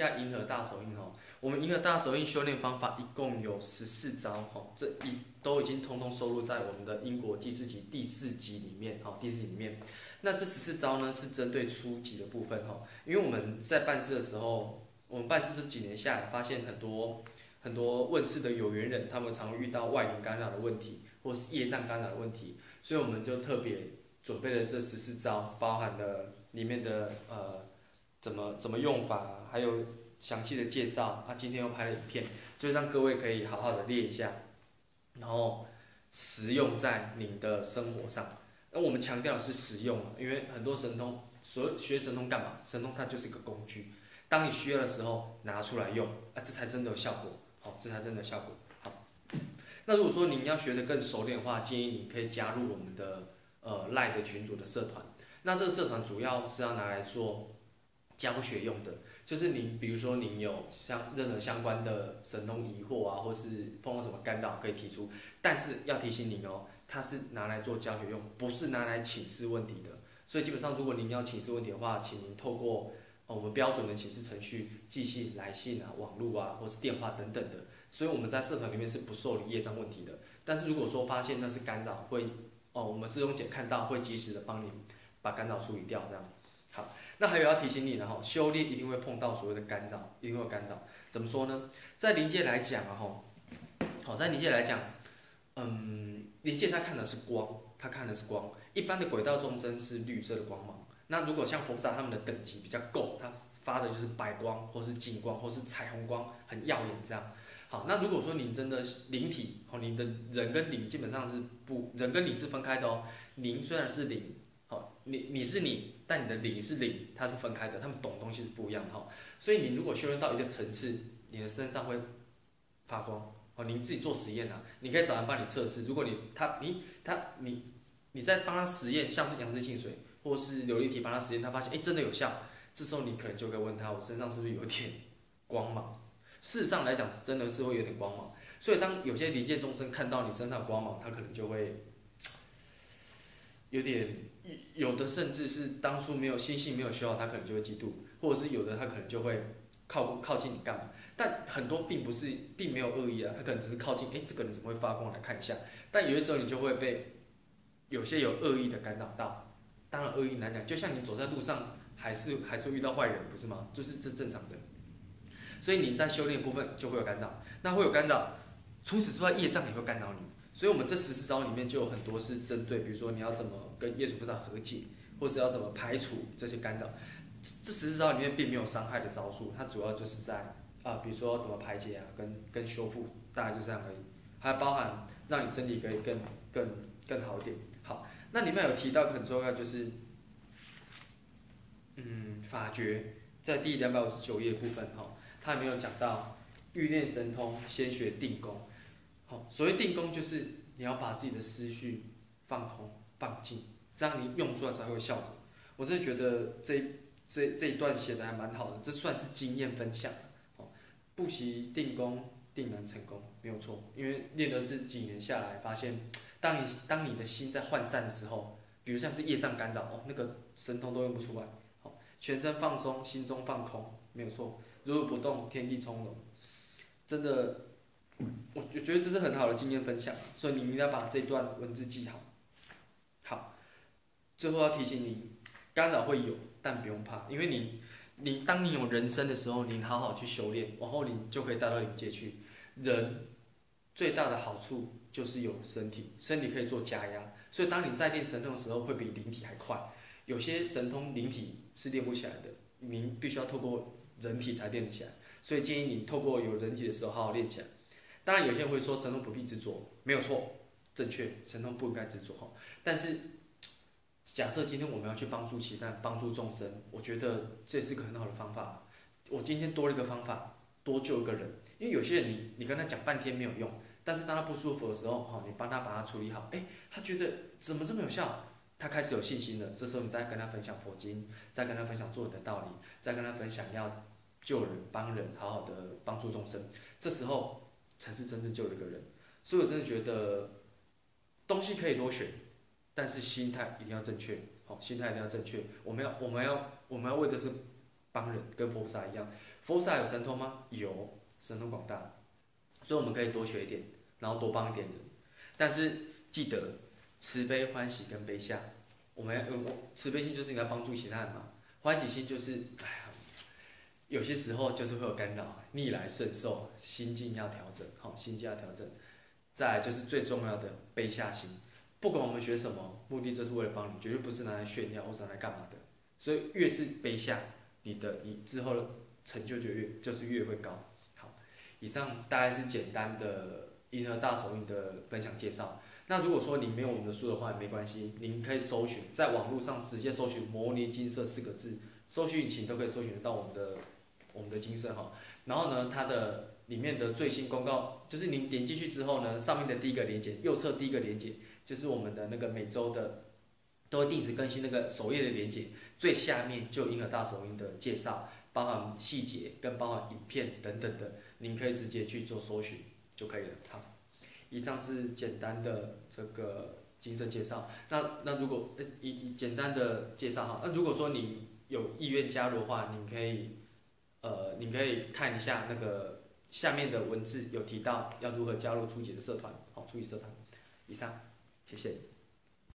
下银河大手印哦。我们银河大手印修炼方法一共有十四招哈，这一都已经通通收录在我们的因果记事集第四集里面哈，第四集里面。那这十四招呢是针对初级的部分哈，因为我们在办事的时候，我们办事这几年下来，发现很多很多问世的有缘人，他们常遇到外灵干扰的问题，或是业障干扰的问题，所以我们就特别准备了这十四招，包含了里面的呃怎么怎么用法，还有详细的介绍。啊，今天又拍了影片，就让各位可以好好的练一下，然后实用在你的生活上。那我们强调的是实用，因为很多神通，所学神通干嘛？神通它就是一个工具，当你需要的时候拿出来用，啊，这才真的有效果，好，这才真的有效果。好，那如果说您要学得更熟练的话，建议你可以加入我们的呃赖的群组的社团。那这个社团主要是要拿来做教学用的，就是您比如说您有相任何相关的神通疑惑啊，或是碰到什么干扰可以提出，但是要提醒您哦。它是拿来做教学用，不是拿来请示问题的。所以基本上，如果您要请示问题的话，请您透过哦我们标准的请示程序，寄信、来信啊、网络啊，或是电话等等的。所以我们在社团里面是不受理业障问题的。但是如果说发现那是干扰，会哦，我们师兄姐看到会及时的帮您把干扰处理掉，这样。好，那还有要提醒你的哈，修炼一定会碰到所谓的干扰，一定会干扰。怎么说呢？在灵界来讲啊，哈，好，在灵界来讲，嗯。灵界他看的是光，他看的是光。一般的轨道众生是绿色的光芒。那如果像佛萨他们的等级比较够，他发的就是白光，或是金光，或是彩虹光，很耀眼这样。好，那如果说你真的灵体，哦，你的人跟灵基本上是不，人跟灵是分开的哦。灵虽然是灵，好，你你是你，但你的灵是灵，它是分开的，他们懂东西是不一样的哈。所以你如果修炼到一个层次，你的身上会发光哦。你自己做实验啊，你可以找人帮你测试。如果你他你他你你在帮他实验，像是杨枝清水或是琉璃体帮他实验，他发现哎真的有效，这时候你可能就会问他，我身上是不是有点光芒？事实上来讲，真的是会有点光芒。所以当有些离界众生看到你身上光芒，他可能就会有点有的甚至是当初没有心性没有修好，他可能就会嫉妒，或者是有的他可能就会靠靠近你干嘛？但很多并不是，并没有恶意啊，他可能只是靠近，哎，这个人怎么会发光？来看一下。但有些时候你就会被有些有恶意的干扰到。当然恶意难讲，就像你走在路上，还是还是会遇到坏人，不是吗？就是这正常的。所以你在修炼部分就会有干扰，那会有干扰。除此之外，业障也会干扰你。所以我们这十四招里面就有很多是针对，比如说你要怎么跟业主菩萨和解，或是要怎么排除这些干扰。这十四招里面并没有伤害的招数，它主要就是在。啊，比如说怎么排解啊，跟跟修复，大概就这样而已。还包含让你身体可以更更更好一点。好，那里面有提到很重要就是，嗯，法诀在第两百五十九页部分哈，它里面有讲到欲练神通，先学定功。好，所谓定功就是你要把自己的思绪放空放静，这样你用出来才会有效果。我真的觉得这这这一段写的还蛮好的，这算是经验分享。不习定功，定能成功，没有错。因为练了这几年下来，发现，当你当你的心在涣散的时候，比如像是业障干扰哦，那个神通都用不出来。好，全身放松，心中放空，没有错。如如不动，天地从容。真的，我我觉得这是很好的经验分享，所以你一定要把这段文字记好。好，最后要提醒你，干扰会有，但不用怕，因为你。你当你有人生的时候，你好好去修炼，往后你就可以带到灵界去。人最大的好处就是有身体，身体可以做加压，所以当你在练神通的时候，会比灵体还快。有些神通灵体是练不起来的，您必须要透过人体才练得起来。所以建议你透过有人体的时候好好练起来。当然，有些人会说神通不必执着，没有错，正确，神通不应该执着哈。但是。假设今天我们要去帮助其他人、帮助众生，我觉得这是个很好的方法。我今天多了一个方法，多救一个人。因为有些人，你你跟他讲半天没有用，但是当他不舒服的时候，哈，你帮他把他处理好，哎，他觉得怎么这么有效？他开始有信心了。这时候你再跟他分享佛经，再跟他分享做人的道理，再跟他分享要救人、帮人，好好的帮助众生，这时候才是真正救一个人。所以我真的觉得东西可以多选。但是心态一定要正确，好，心态一定要正确。我们要，我们要，我们要为的是帮人，跟佛菩萨一样。佛萨有神通吗？有，神通广大，所以我们可以多学一点，然后多帮一点人。但是记得慈悲、欢喜跟悲下，我们要慈悲心就是应该帮助其他人嘛，欢喜心就是哎呀，有些时候就是会有干扰，逆来顺受，心境要调整，好，心境要调整。再来就是最重要的悲下心，不管我们学什么，目的就是为了帮你，绝对不是拿来炫耀或者拿来干嘛的。所以越是悲下，你的你之后的成就就越就是越会高。好，以上大概是简单的银河大手印的分享介绍。那如果说你没有我们的书的话，也没关系，您可以搜寻在网络上直接搜寻“摩尼金色”四个字，搜寻引擎都可以搜寻得到我们的我们的金色哈。然后呢，它的里面的最新公告，就是您点进去之后呢，上面的第一个连接，右侧第一个连接，就是我们的那个每周的都会定时更新那个首页的连接，最下面就银河大手印的介绍，包含细节跟包含影片等等的，您可以直接去做搜寻就可以了。好。以上是简单的这个金色介绍。那那如果以以简单的介绍哈，那如果说你有意愿加入的话，你可以呃，你可以看一下那个下面的文字，有提到要如何加入初级的社团，好，初级社团。以上，谢谢。